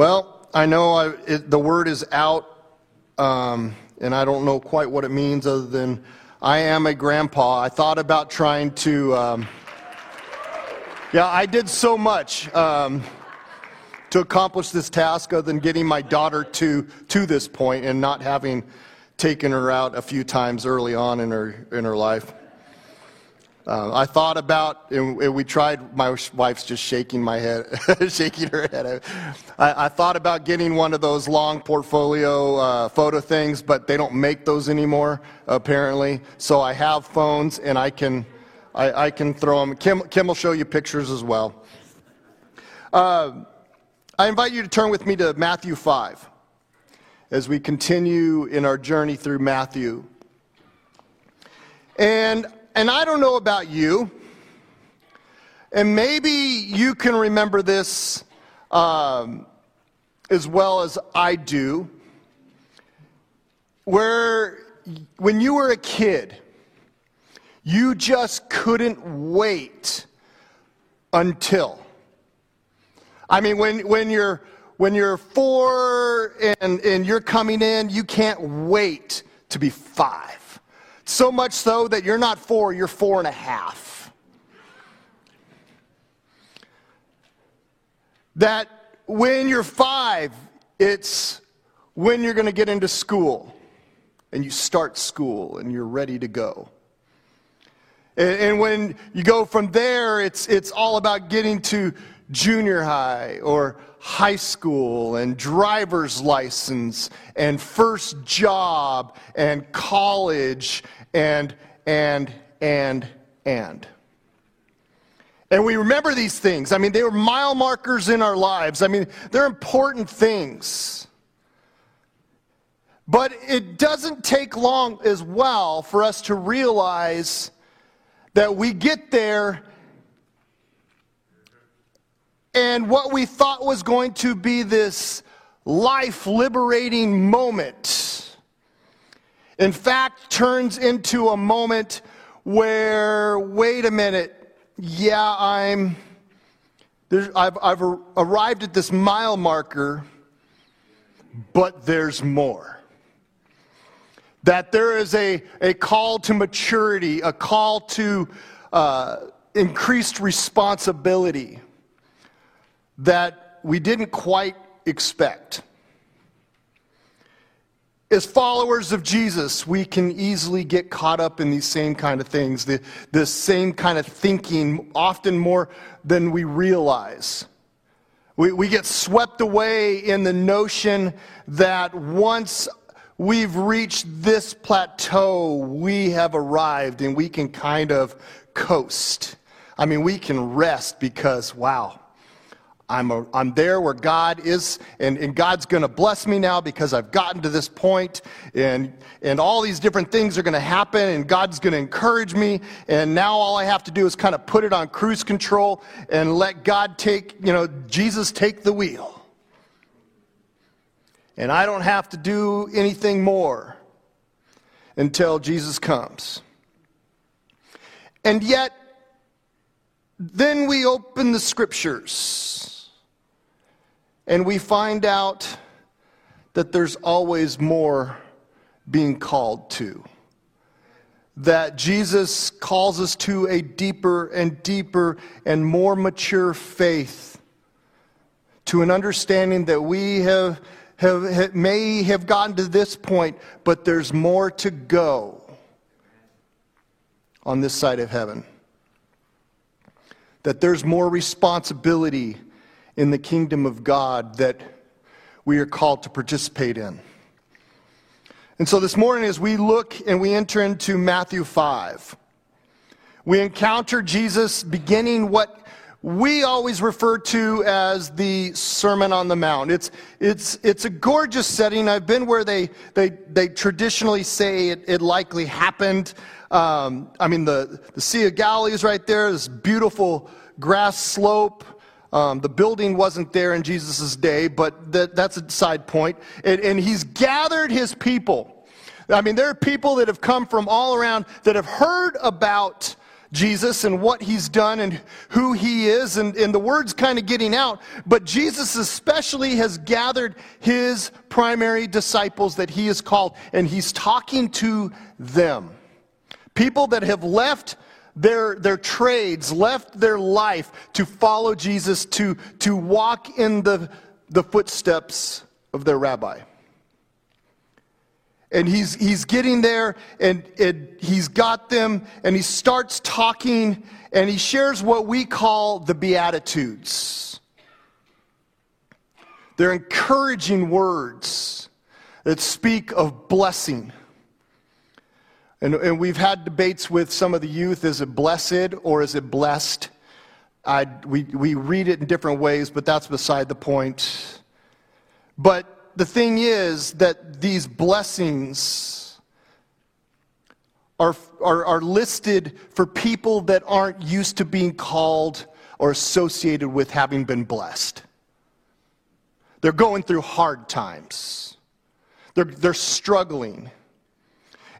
Well, I know I, it, the word is out, um, and I don't know quite what it means other than I am a grandpa. I thought about trying to. Um, yeah, I did so much um, to accomplish this task other than getting my daughter to, to this point and not having taken her out a few times early on in her, in her life. Uh, I thought about, and we tried, my wife's just shaking my head, shaking her head. I, I, thought about getting one of those long portfolio uh, photo things, but they don't make those anymore, apparently. So I have phones and I can, I, I can throw them. Kim, Kim will show you pictures as well. Uh, I invite you to turn with me to Matthew 5 as we continue in our journey through Matthew. And and I don't know about you, and maybe you can remember this um, as well as I do, where when you were a kid, you just couldn't wait until. I mean, when, when you're when you're four and, and you're coming in, you can't wait to be five. So much so that you're not four, you're four and a half. That when you're five, it's when you're going to get into school and you start school and you're ready to go. And, and when you go from there, it's, it's all about getting to junior high or high school and driver's license and first job and college and, and, and, and. And we remember these things. I mean, they were mile markers in our lives. I mean, they're important things. But it doesn't take long as well for us to realize that we get there and what we thought was going to be this life liberating moment in fact, turns into a moment where, wait a minute, yeah, I'm, I've, I've arrived at this mile marker, but there's more. That there is a, a call to maturity, a call to uh, increased responsibility that we didn't quite expect as followers of Jesus, we can easily get caught up in these same kind of things, the, the same kind of thinking, often more than we realize. We, we get swept away in the notion that once we've reached this plateau, we have arrived and we can kind of coast. I mean, we can rest because, wow, I'm, a, I'm there where God is, and, and God's going to bless me now because I've gotten to this point, and, and all these different things are going to happen, and God's going to encourage me, and now all I have to do is kind of put it on cruise control and let God take, you know, Jesus take the wheel. And I don't have to do anything more until Jesus comes. And yet, then we open the scriptures and we find out that there's always more being called to. That Jesus calls us to a deeper and deeper and more mature faith, to an understanding that we have, have, have, may have gotten to this point, but there's more to go on this side of heaven. That there's more responsibility in the kingdom of God that we are called to participate in. And so this morning, as we look and we enter into Matthew 5, we encounter Jesus beginning what we always refer to as the Sermon on the Mount. It's, it's, it's a gorgeous setting. I've been where they, they, they traditionally say it, it likely happened. Um, I mean, the, the Sea of Galilee is right there, this beautiful grass slope. Um, the building wasn't there in Jesus' day, but that, that's a side point. And, and he's gathered his people. I mean, there are people that have come from all around that have heard about Jesus and what he's done and who he is, and, and the word's kind of getting out. But Jesus especially has gathered his primary disciples that he has called, and he's talking to them. People that have left their, their trades, left their life to follow Jesus, to, to walk in the, the footsteps of their rabbi. And he's, he's getting there and, and he's got them and he starts talking and he shares what we call the Beatitudes. They're encouraging words that speak of blessing. And, and we've had debates with some of the youth is it blessed or is it blessed? I, we, we read it in different ways, but that's beside the point. But the thing is that these blessings are, are, are listed for people that aren't used to being called or associated with having been blessed. They're going through hard times, they're, they're struggling.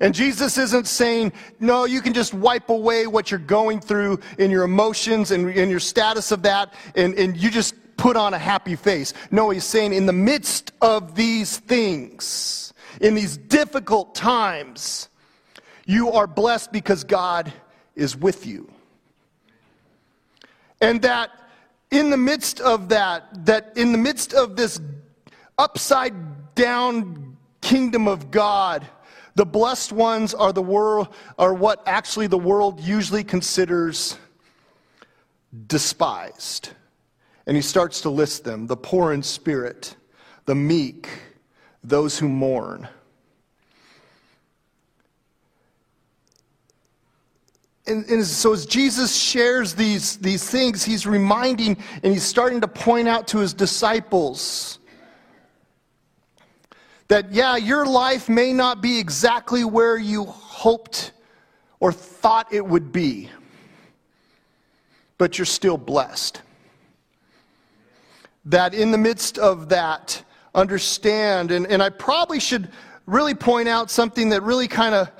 And Jesus isn't saying, no, you can just wipe away what you're going through in your emotions and in your status of that, and, and you just put on a happy face. No, he's saying in the midst of these things, in these difficult times, you are blessed because God is with you. And that in the midst of that, that in the midst of this upside down kingdom of God, the blessed ones are the world are what actually the world usually considers despised. And he starts to list them the poor in spirit, the meek, those who mourn. And, and, so as Jesus shares these, these things, he's reminding and he's starting to point out to his disciples that, yeah, your life may not be exactly where you hoped or thought it would be, but you're still blessed. That in the midst of that, understand, and, and I probably should really point out something that really kind of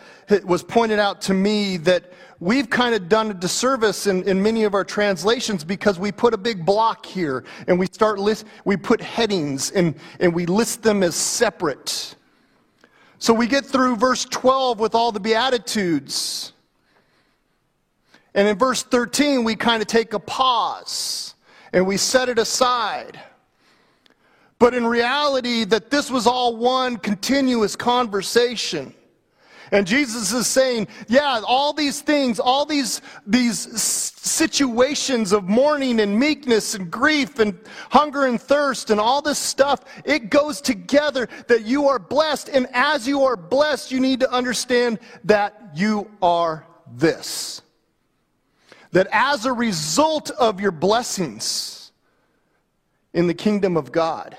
was pointed out to me that we've kind of done a disservice in, in many of our translations because we put a big block here and we start list, we put headings and, and we list them as separate. So we get through verse 12 with all the Beatitudes. And in verse 13, we kind of take a pause and we set it aside. But in reality, that this was all one continuous conversation. And Jesus is saying, yeah, all these things, all these, these situations of mourning and meekness and grief and hunger and thirst and all this stuff, it goes together that you are blessed. And as you are blessed, you need to understand that you are this that as a result of your blessings in the kingdom of God,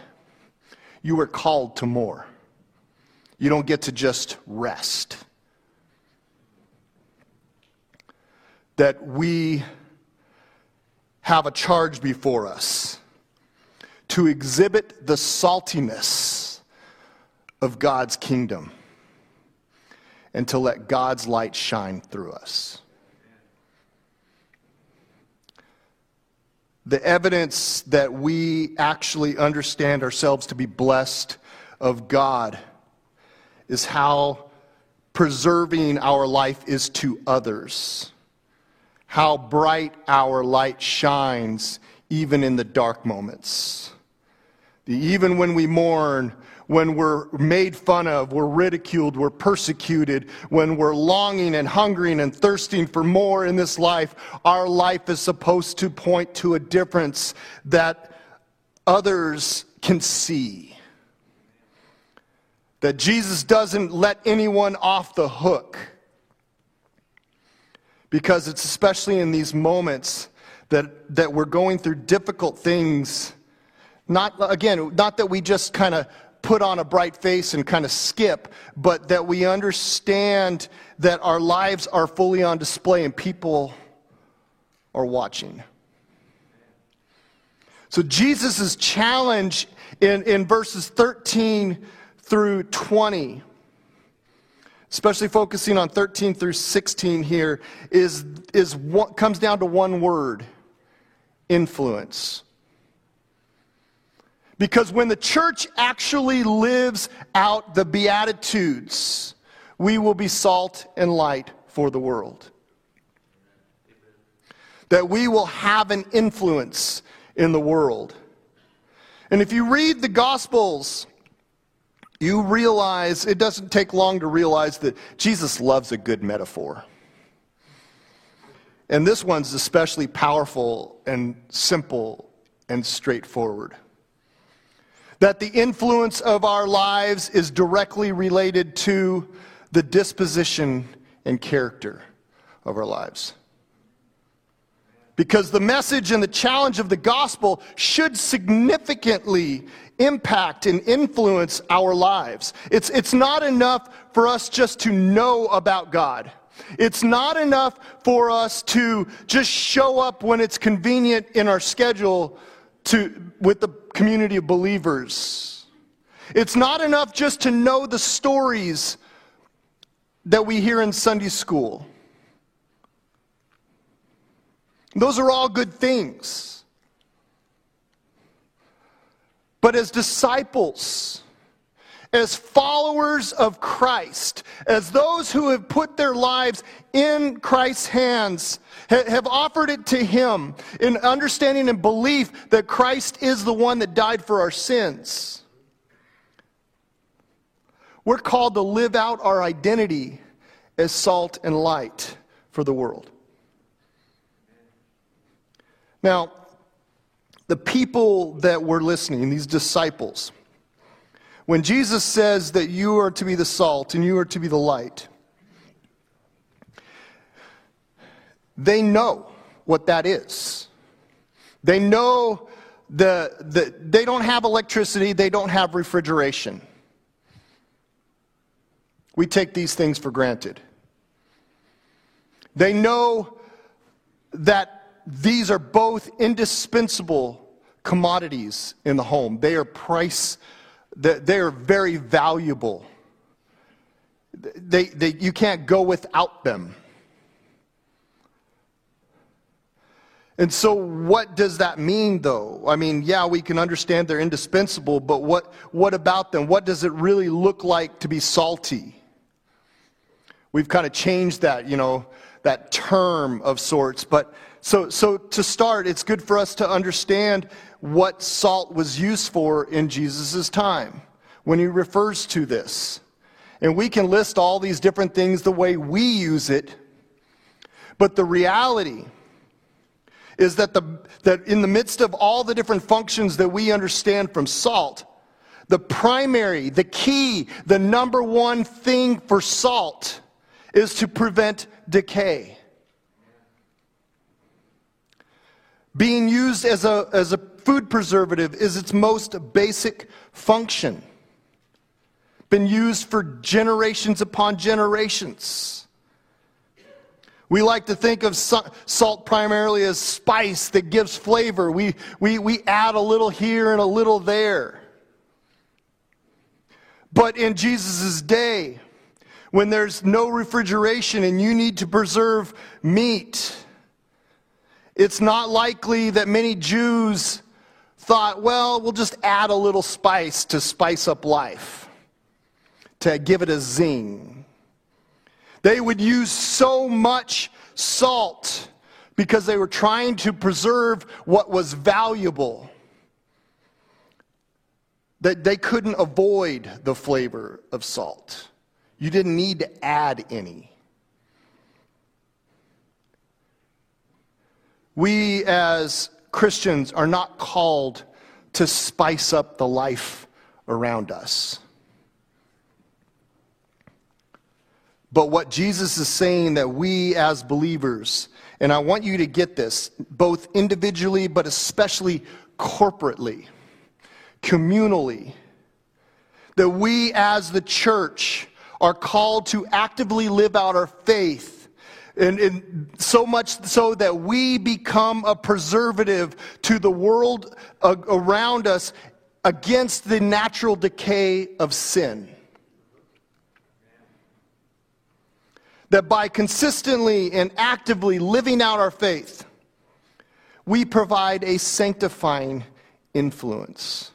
you are called to more. You don't get to just rest. That we have a charge before us to exhibit the saltiness of God's kingdom and to let God's light shine through us. the evidence that we actually understand ourselves to be blessed of God is how preserving our life is to others, how bright our light shines even in the dark moments. Even when we mourn, when we're made fun of, we're ridiculed, we're persecuted, when we're longing and hungering and thirsting for more in this life, our life is supposed to point to a difference that others can see. That Jesus doesn't let anyone off the hook. Because it's especially in these moments that, that we're going through difficult things. Not, again, not that we just kind of put on a bright face and kind of skip, but that we understand that our lives are fully on display and people are watching. So Jesus' challenge in, in verses 13 through 20 especially focusing on 13 through 16 here, is, is what comes down to one word influence. Because when the church actually lives out the Beatitudes, we will be salt and light for the world. That we will have an influence in the world. And if you read the Gospels, you realize it doesn't take long to realize that Jesus loves a good metaphor. And this one's especially powerful and simple and straightforward that the influence of our lives is directly related to the disposition and character of our lives. Because the message and the challenge of the gospel should significantly impact and influence our lives. It's, it's not enough for us just to know about God. It's not enough for us to just show up when it's convenient in our schedule to, with the community of believers. It's not enough just to know the stories that we hear in Sunday school. Those are all good things. But as disciples, as followers of Christ, as those who have put their lives in Christ's hands, have offered it to Him in understanding and belief that Christ is the one that died for our sins. We're called to live out our identity as salt and light for the world. Now, the people that were listening, these disciples, when Jesus says that you are to be the salt and you are to be the light, they know what that is. They know the, the, they don't have electricity, they don't have refrigeration. We take these things for granted. They know that these are both indispensable commodities in the home. They are price, they are very valuable. They, they, you can't go without them. And so, what does that mean, though? I mean, yeah, we can understand they're indispensable, but what, what about them? What does it really look like to be salty? We've kind of changed that, you know, that term of sorts. But so, so to start, it's good for us to understand what salt was used for in Jesus' time when he refers to this. And we can list all these different things the way we use it, but the reality is that, the, that in the midst of all the different functions that we understand from salt, the primary, the key, the number one thing for salt is to prevent decay. Being used as a, as a food preservative is its most basic function. Been used for generations upon generations. We like to think of salt primarily as spice that gives flavor. We, we, we add a little here and a little there. But in Jesus' day, when there's no refrigeration and you need to preserve meat, it's not likely that many Jews thought, well, we'll just add a little spice to spice up life, to give it a zing. They would use so much salt because they were trying to preserve what was valuable that they couldn't avoid the flavor of salt. You didn't need to add any. We as Christians are not called to spice up the life around us. But what Jesus is saying that we as believers, and I want you to get this, both individually, but especially corporately, communally, that we as the church are called to actively live out our faith. And, and, so much so that we become a preservative to the world uh, around us against the natural decay of sin. that by consistently and actively living out our faith, we provide a sanctifying influence.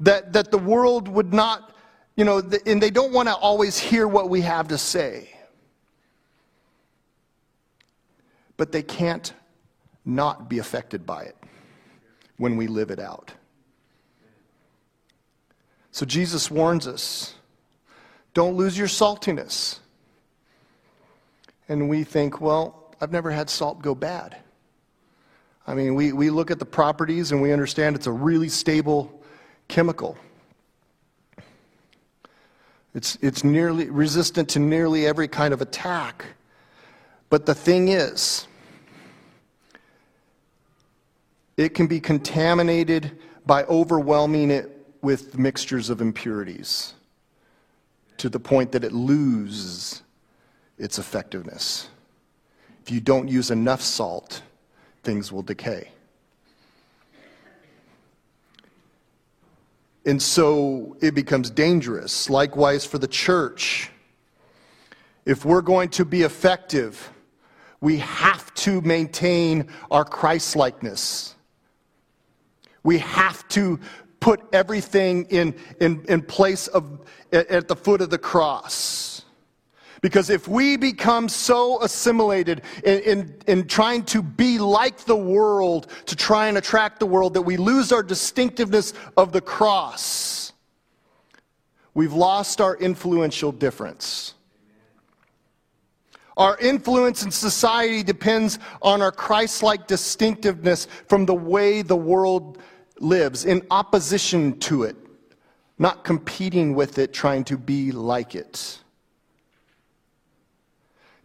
That, that the world would not, you know, and they don't want to always hear what we have to say. But they can't not be affected by it when we live it out. So Jesus warns us don't lose your saltiness. And we think, well, I've never had salt go bad. I mean, we, we look at the properties and we understand it's a really stable chemical. It's, it's nearly resistant to nearly every kind of attack. But the thing is, it can be contaminated by overwhelming it with mixtures of impurities to the point that it loses its effectiveness. If you don't use enough salt, things will decay. And so it becomes dangerous. Likewise for the church. If we're going to be effective, we have to maintain our Christ likeness. We have to put everything in, in, in place of, at, at the foot of the cross. Because if we become so assimilated in, in, in, trying to be like the world, to try and attract the world, that we lose our distinctiveness of the cross, we've lost our influential difference. Our influence in society depends on our Christ like distinctiveness from the way the world lives, in opposition to it, not competing with it, trying to be like it.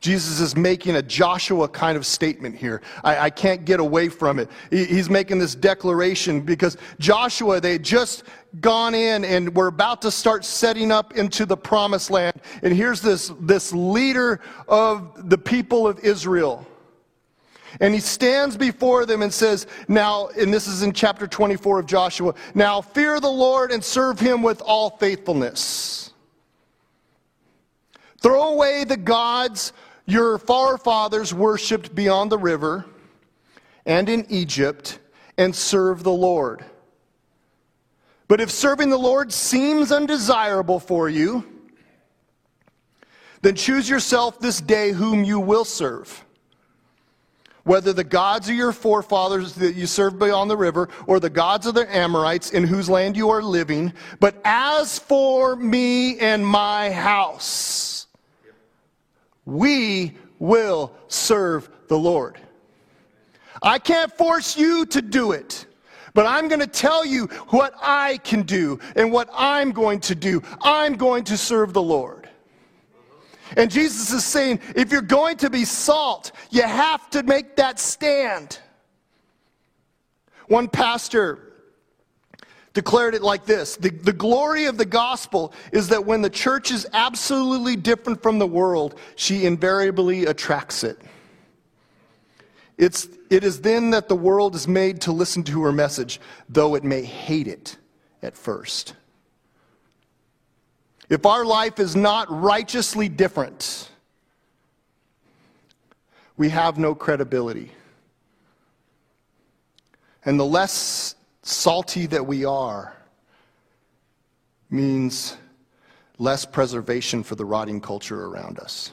Jesus is making a Joshua kind of statement here. I, I can't get away from it. He, he's making this declaration because Joshua, they just gone in and were about to start setting up into the promised land. And here's this, this leader of the people of Israel. And he stands before them and says, Now, and this is in chapter 24 of Joshua, now fear the Lord and serve him with all faithfulness. Throw away the gods your forefathers worshipped beyond the river and in Egypt and serve the Lord. But if serving the Lord seems undesirable for you, then choose yourself this day whom you will serve. Whether the gods of your forefathers that you served beyond the river, or the gods of the Amorites in whose land you are living. But as for me and my house, we will serve the Lord. I can't force you to do it, but I'm going to tell you what I can do and what I'm going to do. I'm going to serve the Lord. And Jesus is saying, if you're going to be salt, you have to make that stand. One pastor declared it like this the, the glory of the gospel is that when the church is absolutely different from the world, she invariably attracts it. It's, it is then that the world is made to listen to her message, though it may hate it at first. If our life is not righteously different, we have no credibility. And the less salty that we are means less preservation for the rotting culture around us.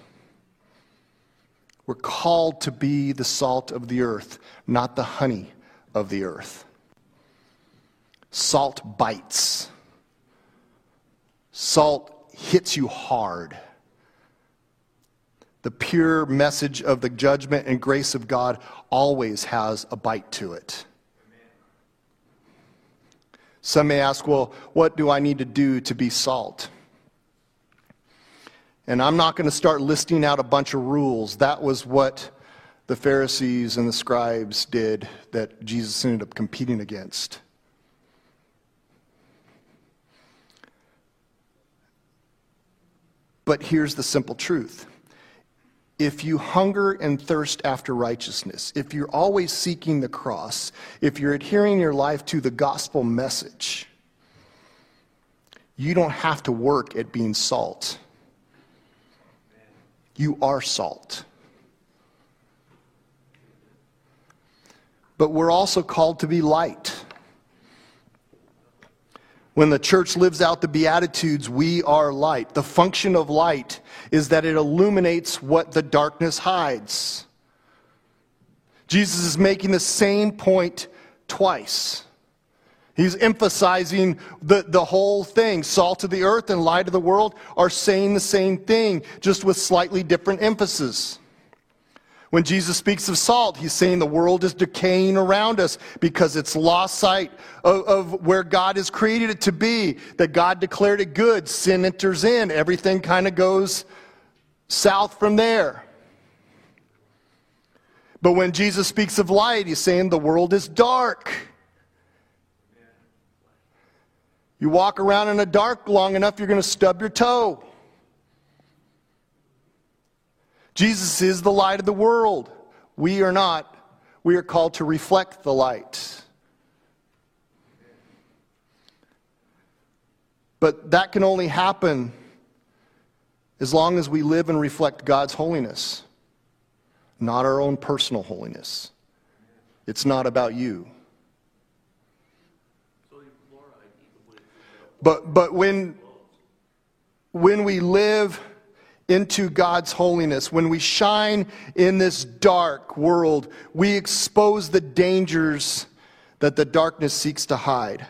We're called to be the salt of the earth, not the honey of the earth. Salt bites. Salt hits you hard. The pure message of the judgment and grace of God always has a bite to it. Some may ask, well, what do I need to do to be salt? And I'm not going to start listing out a bunch of rules. That was what the Pharisees and the scribes did that Jesus ended up competing against. But here's the simple truth if you hunger and thirst after righteousness, if you're always seeking the cross, if you're adhering your life to the gospel message, you don't have to work at being salt. You are salt. But we're also called to be light. When the church lives out the Beatitudes, we are light. The function of light is that it illuminates what the darkness hides. Jesus is making the same point twice. He's emphasizing the, the whole thing. Salt of the earth and light of the world are saying the same thing, just with slightly different emphasis. When Jesus speaks of salt, he's saying the world is decaying around us because it's lost sight of, of, where God has created it to be, that God declared it good. Sin enters in, everything kind of goes south from there. But when Jesus speaks of light, he's saying the world is dark. You walk around in the dark long enough, you're going to stub your toe. Jesus is the light of the world. We are not. We are called to reflect the light. But that can only happen as long as we live and reflect God's holiness, not our own personal holiness. It's not about you. But, but when, when we live into God's holiness, when we shine in this dark world, we expose the dangers that the darkness seeks to hide.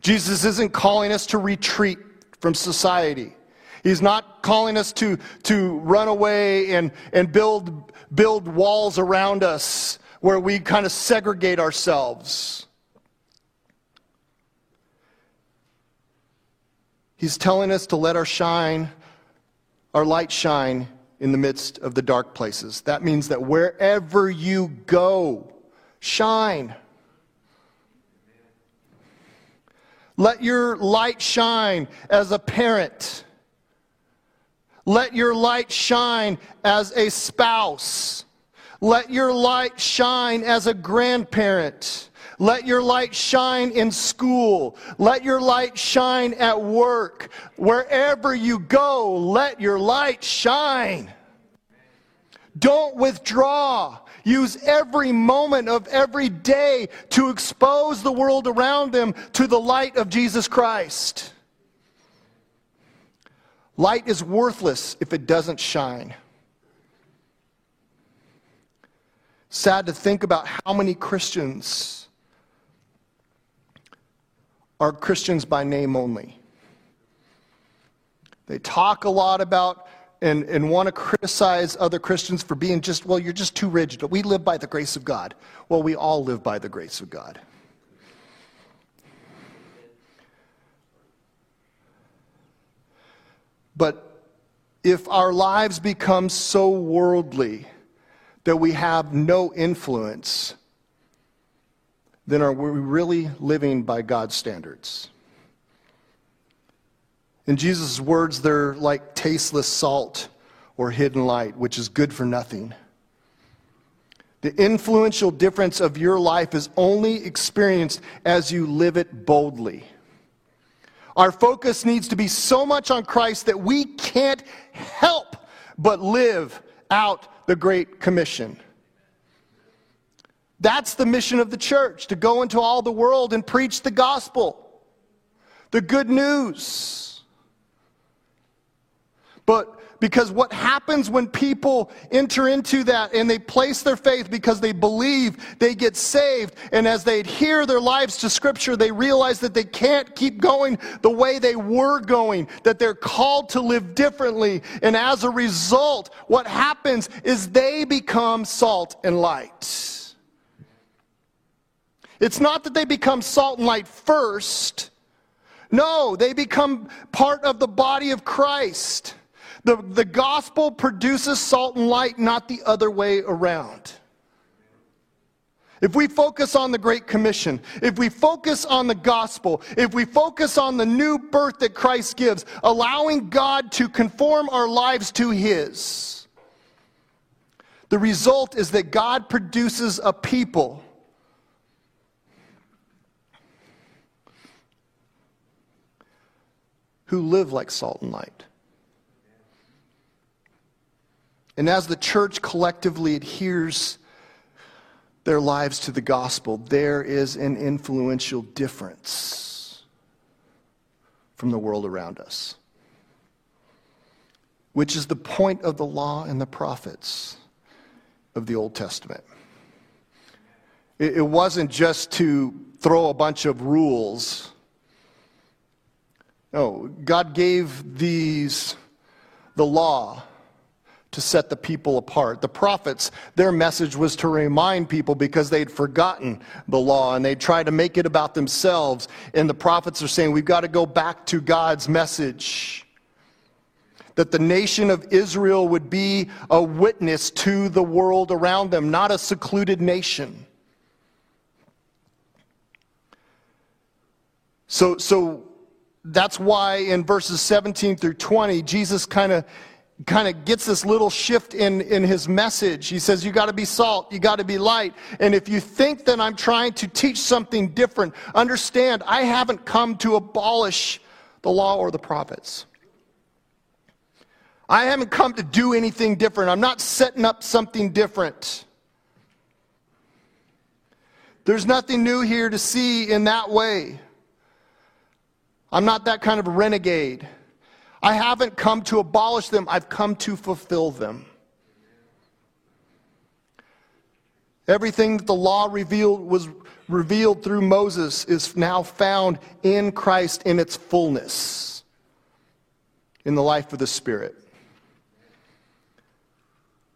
Jesus isn't calling us to retreat from society. He's not calling us to, to run away and, and build, build walls around us where we kind of segregate ourselves. He's telling us to let our shine our light shine in the midst of the dark places. That means that wherever you go, shine. Let your light shine as a parent. Let your light shine as a spouse. Let your light shine as a grandparent. Let your light shine in school. Let your light shine at work. Wherever you go, let your light shine. Don't withdraw. Use every moment of every day to expose the world around them to the light of Jesus Christ. Light is worthless if it doesn't shine. Sad to think about how many Christians are Christians by name only. They talk a lot about and, and want to criticize other Christians for being just, well, you're just too rigid. We live by the grace of God. Well, we all live by the grace of God. But if our lives become so worldly that we have no influence, then are we really living by God's standards? In Jesus' words, they're like tasteless salt or hidden light, which is good for nothing. The influential difference of your life is only experienced as you live it boldly. Our focus needs to be so much on Christ that we can't help but live out the Great Commission. That's the mission of the church to go into all the world and preach the gospel, the good news. But because what happens when people enter into that and they place their faith because they believe they get saved, and as they adhere their lives to Scripture, they realize that they can't keep going the way they were going, that they're called to live differently. And as a result, what happens is they become salt and light. It's not that they become salt and light first. No, they become part of the body of Christ. The, the gospel produces salt and light, not the other way around. If we focus on the Great Commission, if we focus on the gospel, if we focus on the new birth that Christ gives, allowing God to conform our lives to His, the result is that God produces a people who live like salt and light. And as the church collectively adheres their lives to the gospel, there is an influential difference from the world around us, which is the point of the law and the prophets of the Old Testament. It, wasn't just to throw a bunch of rules. No, God gave these the law to set the people apart. The prophets, their message was to remind people because they'd forgotten the law and they tried to make it about themselves. And the prophets are saying, we've got to go back to God's message. That the nation of Israel would be a witness to the world around them, not a secluded nation. So, so that's why in verses 17 through 20, Jesus kind of kind of gets this little shift in, in his message. He says, You got to be salt, you got to be light. And if you think that I'm trying to teach something different, understand I haven't come to abolish the law or the prophets. I haven't come to do anything different. I'm not setting up something different. There's nothing new here to see in that way. I'm not that kind of renegade. I haven't come to abolish them, I've come to fulfill them. Everything that the law revealed was revealed through Moses is now found in Christ in its fullness in the life of the Spirit.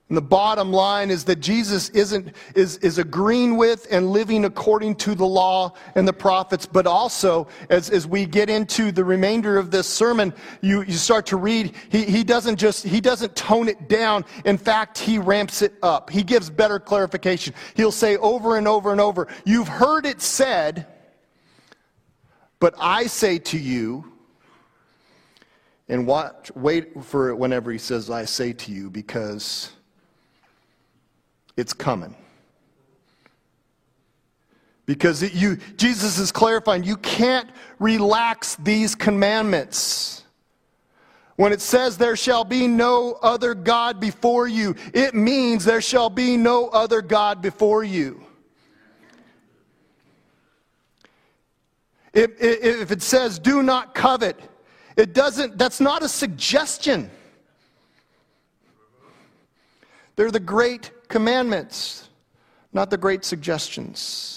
And the bottom line is that Jesus isn't, is, is agreeing with and living according to the law and the prophets, but also, as, as we get into the remainder of this sermon, you, you start to read, he, he doesn't just, he doesn't tone it down. In fact, he ramps it up. He gives better clarification. He'll say over and over and over, You've heard it said, but I say to you, and watch, wait for it whenever he says, I say to you, because it's coming. Because it, you, Jesus is clarifying, you can't relax these commandments. When it says there shall be no other God before you, it means there shall be no other God before you. If, if it says do not covet, it doesn't, that's not a suggestion. They're the great commandments, not the great suggestions.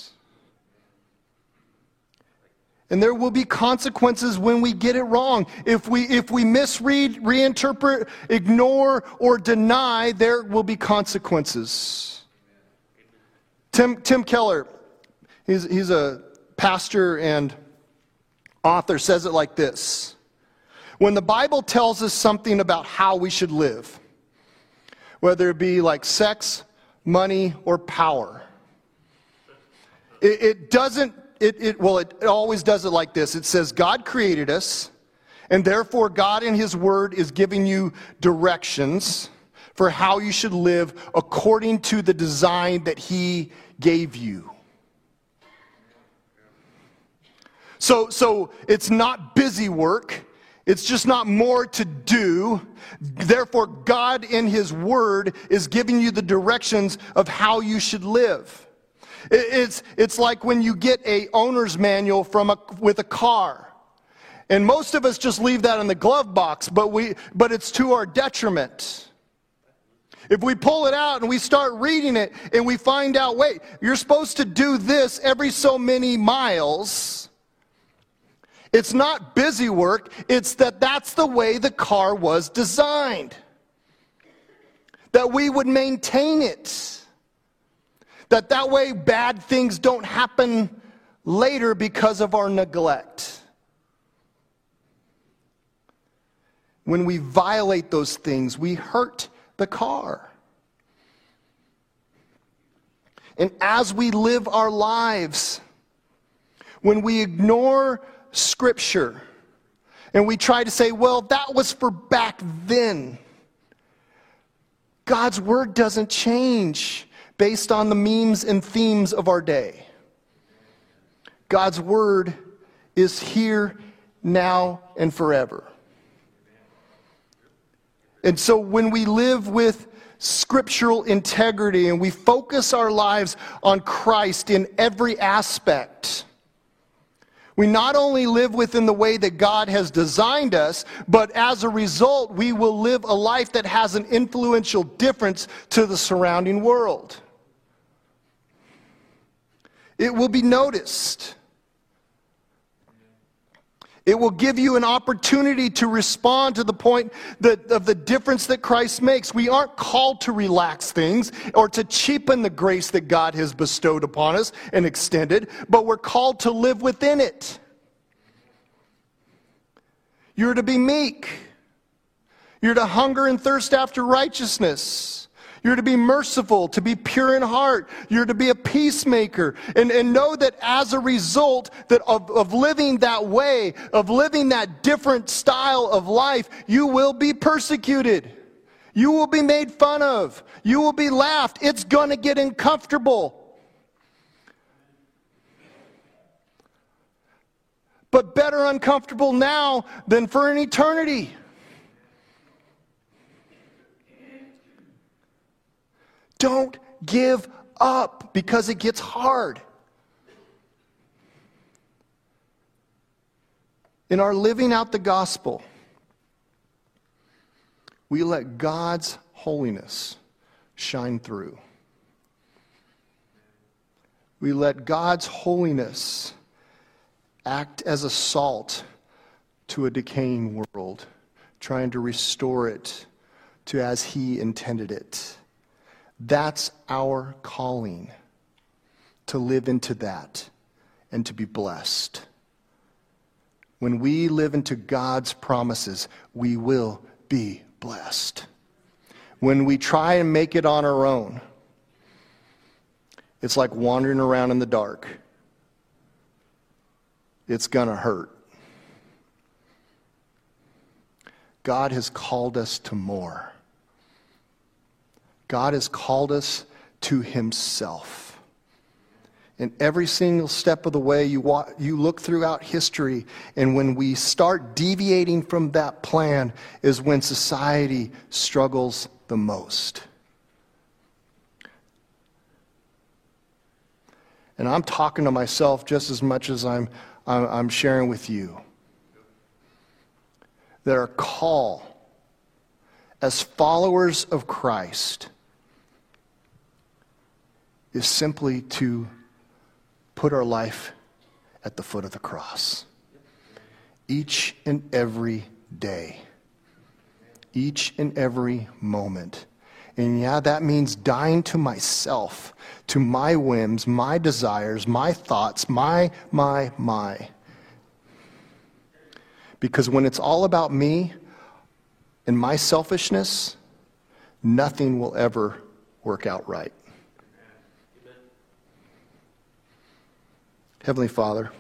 And there will be consequences when we get it wrong. If we, if we misread, reinterpret, ignore, or deny, there will be consequences. Tim, Tim Keller, he's, he's a pastor and author, says it like this When the Bible tells us something about how we should live, whether it be like sex, money, or power. It, it doesn't, it, it, well, it, it always does it like this it says, God created us, and therefore God in His Word is giving you directions for how you should live according to the design that He gave you. So, so it's not busy work. It's just not more to do. Therefore, God in His Word is giving you the directions of how you should live. It's, it's like when you get a owner's manual from a, with a car. And most of us just leave that in the glove box, but, we, but it's to our detriment. If we pull it out and we start reading it and we find out, wait, you're supposed to do this every so many miles it's not busy work, it's that that's the way the car was designed. That we would maintain it. That that way bad things don't happen later because of our neglect. When we violate those things, we hurt the car. And as we live our lives, when we ignore Scripture. And we try to say, well, that was for back then. God's Word doesn't change based on the memes and themes of our day. God's Word is here, now, and forever. And so when we live with scriptural integrity and we focus our lives on Christ in every aspect, we not only live within the way that God has designed us, but as a result, we will live a life that has an influential difference to the surrounding world. It will be noticed. It will give you an opportunity to respond to the point that, of the difference that Christ makes. We aren't called to relax things or to cheapen the grace that God has bestowed upon us and extended, but we're called to live within it. You're to be meek. You're to hunger and thirst after righteousness. You're to be merciful, to be pure in heart. You're to be a peacemaker. And, and know that as a result that of, of living that way, of living that different style of life, you will be persecuted. You will be made fun of. You will be laughed. It's going to get uncomfortable. But better uncomfortable now than for an eternity. Don't give up because it gets hard. In our living out the gospel, we let God's holiness shine through. We let God's holiness act as a salt to a decaying world, trying to restore it to as He intended it. That's our calling to live into that and to be blessed. When we live into God's promises, we will be blessed. When we try and make it on our own, it's like wandering around in the dark. It's going to hurt. God has called us to more. God has called us to Himself. And every single step of the way, you, walk, you look throughout history, and when we start deviating from that plan, is when society struggles the most. And I'm talking to myself just as much as I'm, I'm sharing with you. That our call as followers of Christ is simply to put our life at the foot of the cross. Each and every day. Each and every moment. And yeah, that means dying to myself, to my whims, my desires, my thoughts, my, my, my. Because when it's all about me and my selfishness, nothing will ever work out right. Heavenly Father,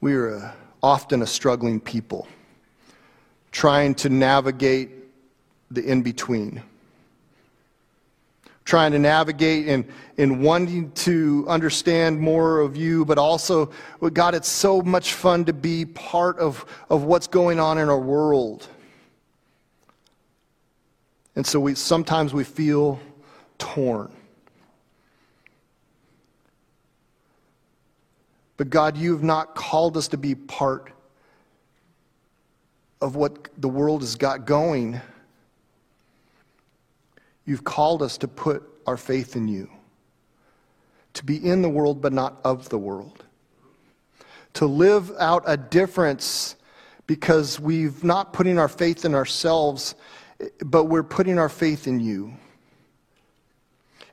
we are a, often a struggling people trying to navigate the in between. Trying to navigate and, and wanting to understand more of you, but also, God, it's so much fun to be part of, of what's going on in our world. And so we, sometimes we feel torn. But God, you have not called us to be part of what the world has got going. You've called us to put our faith in you, to be in the world but not of the world, to live out a difference because we've not putting our faith in ourselves but we're putting our faith in you.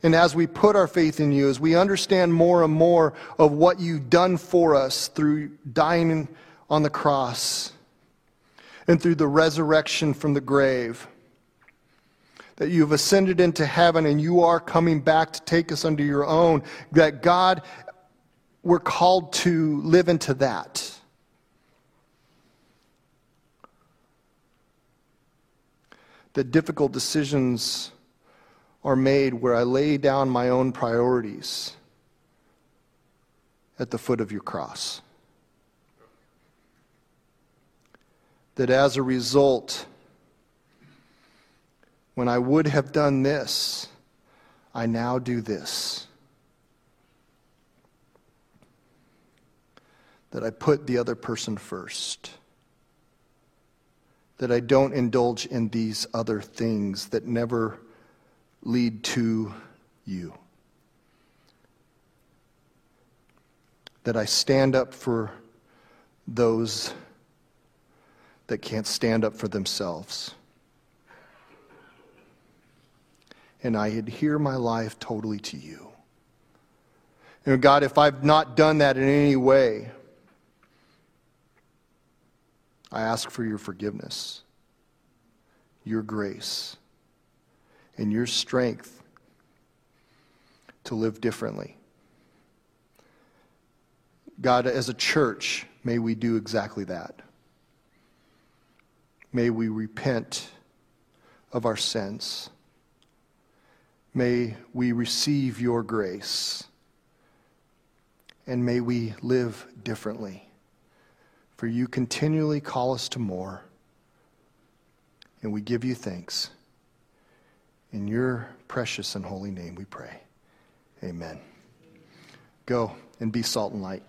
And as we put our faith in you, as we understand more and more of what you've done for us through dying on the cross and through the resurrection from the grave, that you've ascended into heaven and you are coming back to take us under your own, that God, we're called to live into that. That difficult decisions are made where I lay down my own priorities at the foot of your cross. that as a result, when I would have done this, I now do this. That I put the other person first. That I don't indulge in these other things that never lead to you. That I stand up for those that can't stand up for themselves. And I adhere my life totally to you. And God, if I've not done that in any way, I ask for your forgiveness, your grace, and your strength to live differently. God, as a church, may we do exactly that. May we repent of our sins. May we receive your grace. And may we live differently. For you continually call us to more. And we give you thanks. In your precious and holy name we pray. Amen. Go and be salt and light.